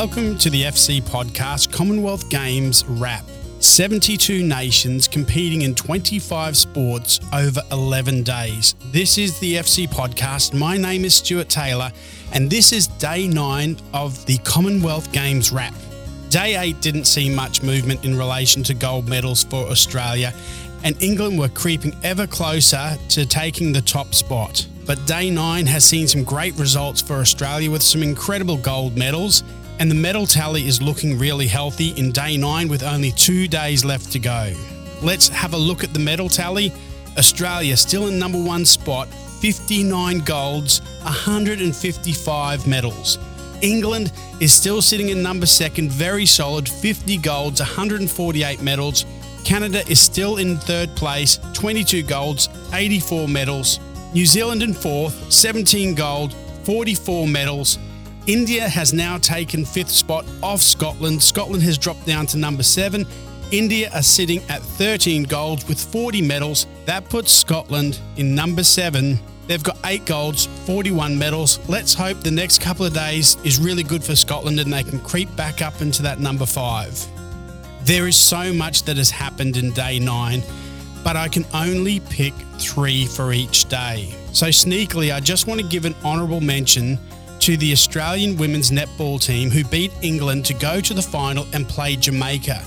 Welcome to the FC Podcast Commonwealth Games Wrap. 72 nations competing in 25 sports over 11 days. This is the FC Podcast. My name is Stuart Taylor, and this is day nine of the Commonwealth Games Wrap. Day eight didn't see much movement in relation to gold medals for Australia, and England were creeping ever closer to taking the top spot. But day nine has seen some great results for Australia with some incredible gold medals and the medal tally is looking really healthy in day nine with only two days left to go. Let's have a look at the medal tally. Australia still in number one spot, 59 golds, 155 medals. England is still sitting in number second, very solid, 50 golds, 148 medals. Canada is still in third place, 22 golds, 84 medals. New Zealand in fourth, 17 gold, 44 medals. India has now taken fifth spot off Scotland. Scotland has dropped down to number seven. India are sitting at 13 golds with 40 medals. That puts Scotland in number seven. They've got eight golds, 41 medals. Let's hope the next couple of days is really good for Scotland and they can creep back up into that number five. There is so much that has happened in day nine, but I can only pick three for each day. So, sneakily, I just want to give an honourable mention to the Australian women's netball team who beat England to go to the final and play Jamaica.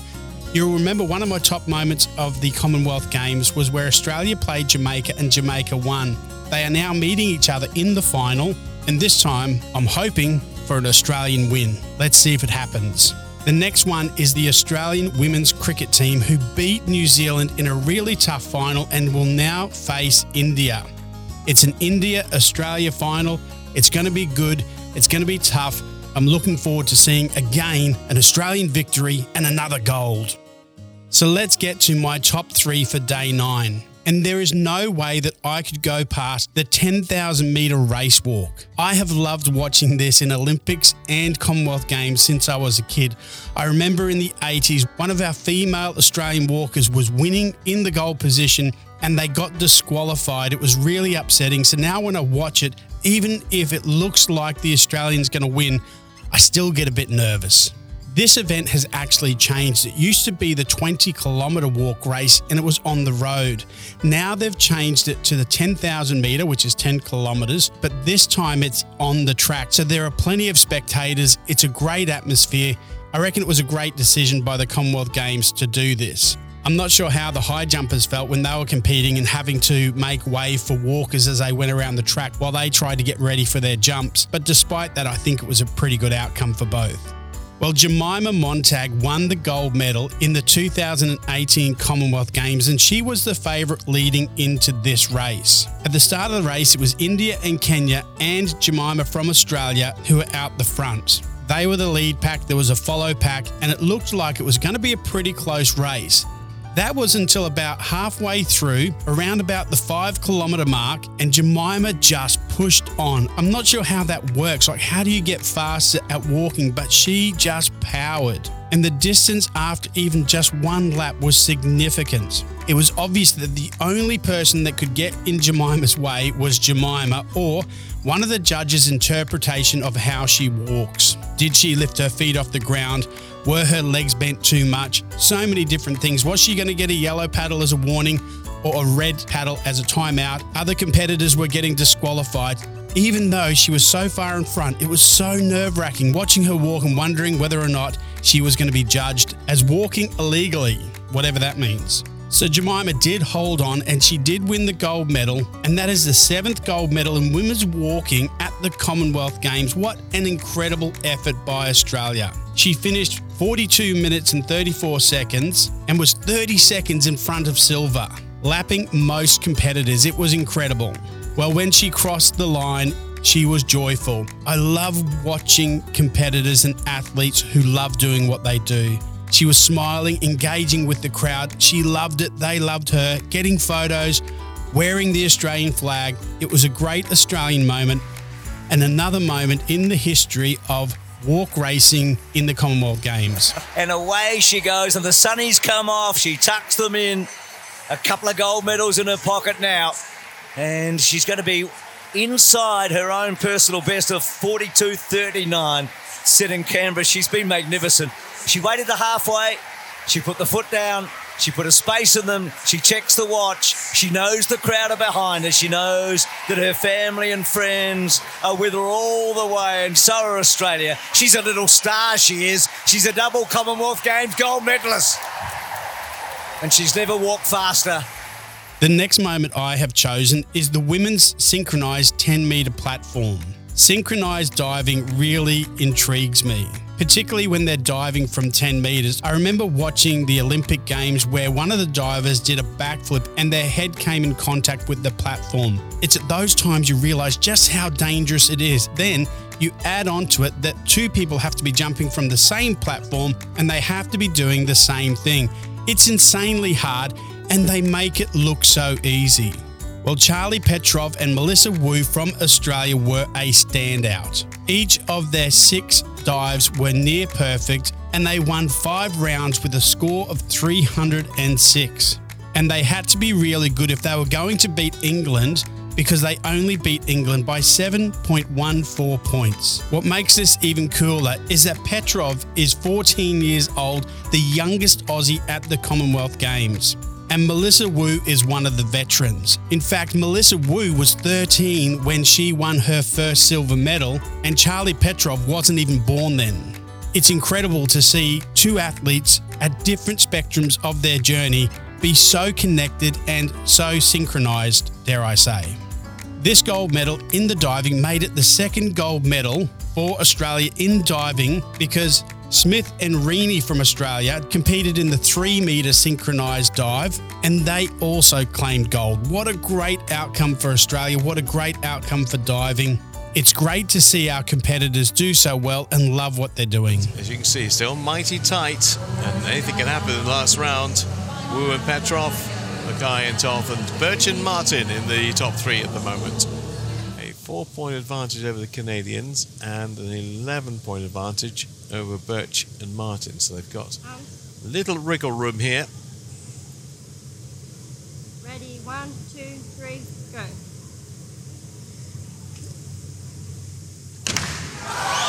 You'll remember one of my top moments of the Commonwealth Games was where Australia played Jamaica and Jamaica won. They are now meeting each other in the final, and this time I'm hoping for an Australian win. Let's see if it happens. The next one is the Australian women's cricket team who beat New Zealand in a really tough final and will now face India. It's an India Australia final it's going to be good. It's going to be tough. I'm looking forward to seeing again an Australian victory and another gold. So let's get to my top three for day nine. And there is no way that I could go past the 10,000 metre race walk. I have loved watching this in Olympics and Commonwealth Games since I was a kid. I remember in the 80s, one of our female Australian walkers was winning in the gold position and they got disqualified. It was really upsetting. So now when I watch it, even if it looks like the Australian's going to win, I still get a bit nervous. This event has actually changed. It used to be the 20 kilometre walk race and it was on the road. Now they've changed it to the 10,000 metre, which is 10 kilometres, but this time it's on the track. So there are plenty of spectators. It's a great atmosphere. I reckon it was a great decision by the Commonwealth Games to do this. I'm not sure how the high jumpers felt when they were competing and having to make way for walkers as they went around the track while they tried to get ready for their jumps. But despite that, I think it was a pretty good outcome for both. Well, Jemima Montag won the gold medal in the 2018 Commonwealth Games, and she was the favourite leading into this race. At the start of the race, it was India and Kenya and Jemima from Australia who were out the front. They were the lead pack, there was a follow pack, and it looked like it was going to be a pretty close race. That was until about halfway through, around about the five kilometre mark, and Jemima just pushed on. I'm not sure how that works. Like, how do you get faster at walking? But she just powered. And the distance after even just one lap was significant. It was obvious that the only person that could get in Jemima's way was Jemima or one of the judges' interpretation of how she walks. Did she lift her feet off the ground? Were her legs bent too much? So many different things. Was she going to get a yellow paddle as a warning or a red paddle as a timeout? Other competitors were getting disqualified. Even though she was so far in front, it was so nerve wracking watching her walk and wondering whether or not she was going to be judged as walking illegally, whatever that means. So Jemima did hold on and she did win the gold medal, and that is the seventh gold medal in women's walking at the Commonwealth Games. What an incredible effort by Australia. She finished 42 minutes and 34 seconds and was 30 seconds in front of silver, lapping most competitors. It was incredible. Well, when she crossed the line, she was joyful. I love watching competitors and athletes who love doing what they do. She was smiling, engaging with the crowd. She loved it. They loved her, getting photos, wearing the Australian flag. It was a great Australian moment and another moment in the history of walk racing in the Commonwealth Games. And away she goes, and the sunnies come off. She tucks them in. A couple of gold medals in her pocket now. And she's going to be inside her own personal best of 42.39. sit in Canberra. She's been magnificent. She waited the halfway. She put the foot down. She put a space in them. She checks the watch. She knows the crowd are behind her. She knows that her family and friends are with her all the way, and so are Australia. She's a little star, she is. She's a double Commonwealth Games gold medalist. And she's never walked faster. The next moment I have chosen is the women's synchronized 10 meter platform. Synchronized diving really intrigues me particularly when they're diving from 10 meters. I remember watching the Olympic Games where one of the divers did a backflip and their head came in contact with the platform. It's at those times you realize just how dangerous it is. Then you add on to it that two people have to be jumping from the same platform and they have to be doing the same thing. It's insanely hard and they make it look so easy. Well, Charli Petrov and Melissa Wu from Australia were a standout. Each of their six dives were near perfect, and they won five rounds with a score of 306. And they had to be really good if they were going to beat England because they only beat England by 7.14 points. What makes this even cooler is that Petrov is 14 years old, the youngest Aussie at the Commonwealth Games and Melissa Wu is one of the veterans. In fact, Melissa Wu was 13 when she won her first silver medal, and Charli Petrov wasn't even born then. It's incredible to see two athletes at different spectrums of their journey be so connected and so synchronized, dare I say. This gold medal in the diving made it the second gold medal for Australia in diving because Smith and Keeney from Australia competed in the three metre synchronised dive and they also claimed gold. What a great outcome for Australia. What a great outcome for diving. It's great to see our competitors do so well and love what they're doing. As you can see, still mighty tight, and anything can happen in the last round. Wu and Petrov, Mackay and Toth, and Birch and Martin in the top three at the moment. A four point advantage over the Canadians and an 11 point advantage over Birch and Martin. So they've got a little wriggle room here. Ready, one, two, three, go.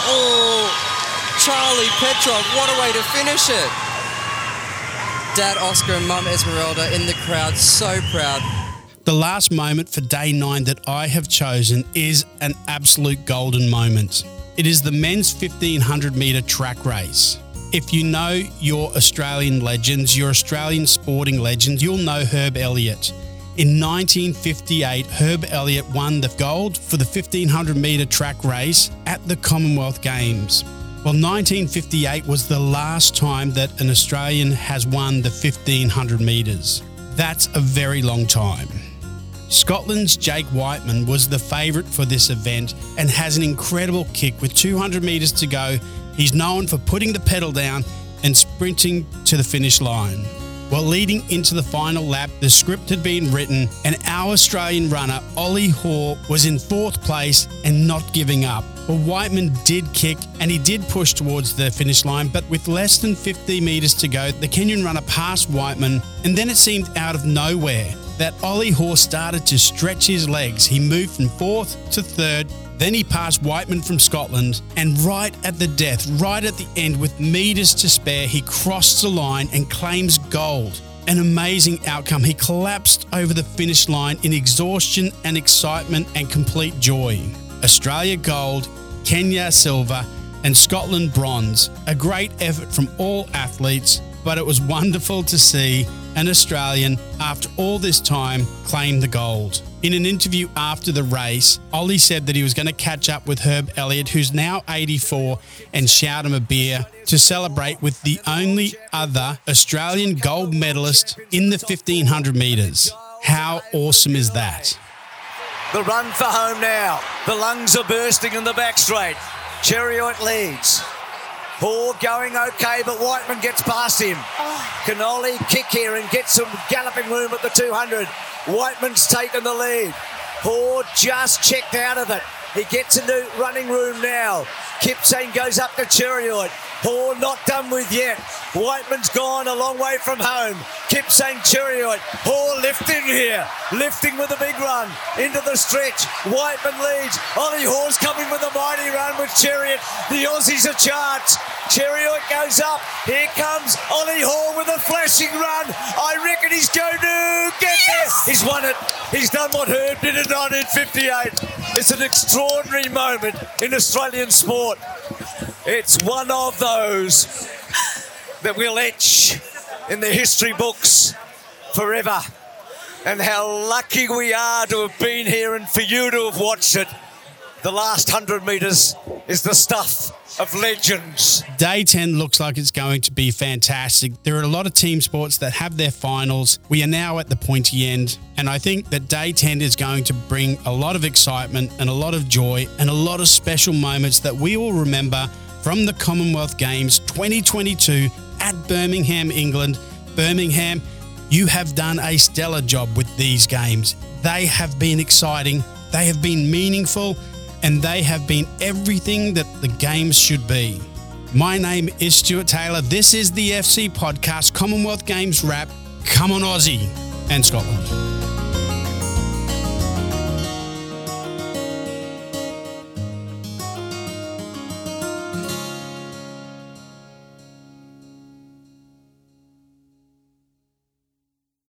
Oh, Charli Petrov, what a way to finish it. Dad Oscar and Mum Esmeralda in the crowd, so proud. The last moment for day nine that I have chosen is an absolute golden moment. It is the men's 1500 metre track race. If you know your Australian legends, your Australian sporting legends, you'll know Herb Elliott. In 1958, Herb Elliott won the gold for the 1500 metre track race at the Commonwealth Games. Well, 1958 was the last time that an Australian has won the 1500 metres. That's a very long time. Scotland's Jake Wightman was the favourite for this event and has an incredible kick with 200 metres to go. He's known for putting the pedal down and sprinting to the finish line. While leading into the final lap, the script had been written, and our Australian runner, Ollie Hoare, was in fourth place and not giving up. Well, Wightman did kick and he did push towards the finish line, but with less than 50 metres to go, the Kenyan runner passed Wightman, and then it seemed out of nowhere that Ollie Hoare started to stretch his legs. He moved from fourth to third, then he passed Wightman from Scotland, and right at the death, right at the end, with metres to spare, he crossed the line and claims gold. An amazing outcome. He collapsed over the finish line in exhaustion and excitement and complete joy. Australia gold, Kenya silver, and Scotland bronze. A great effort from all athletes, but it was wonderful to see an Australian, after all this time, claimed the gold. In an interview after the race, Ollie said that he was going to catch up with Herb Elliott, who's now 84, and shout him a beer to celebrate with the only other Australian gold medalist in the 1500 metres. How awesome is that? The run for home now. The lungs are bursting in the back straight. Cheruiyot leads. Hoare going okay, but Wightman gets past him. Oh. Can Ollie kick here and get some galloping room at the 200? Wightman's taken the lead. Hoare just checked out of it. He gets into running room now. Kipsang goes up to Cheruiyot. Hoare not done with yet. Wightman's gone a long way from home. Kipsang Cheruiyot. Hoare lifting here. Lifting with a big run. Into the stretch. Wightman leads. Ollie Hoare's coming with a mighty run with Cheruiyot. The Aussies are charged. Cheruiyot goes up. Here comes Ollie Hoare with a flashing run. I reckon he's going to get there. He's won it. He's done what Herb did in 1958. It's an extraordinary moment in Australian sport. It's one of those that will etch in the history books forever. And how lucky we are to have been here and for you to have watched it. The last 100 metres is the stuff of legends. Day 10 looks like it's going to be fantastic. There are a lot of team sports that have their finals. We are now at the pointy end, and I think that day 10 is going to bring a lot of excitement and a lot of joy and a lot of special moments that we will remember from the Commonwealth Games 2022 at Birmingham, England. Birmingham, you have done a stellar job with these games. They have been exciting, they have been meaningful, and they have been everything that the games should be. My name is Stuart Taylor. This is the FC Podcast Commonwealth Games Wrap. Come on, Aussie and Scotland.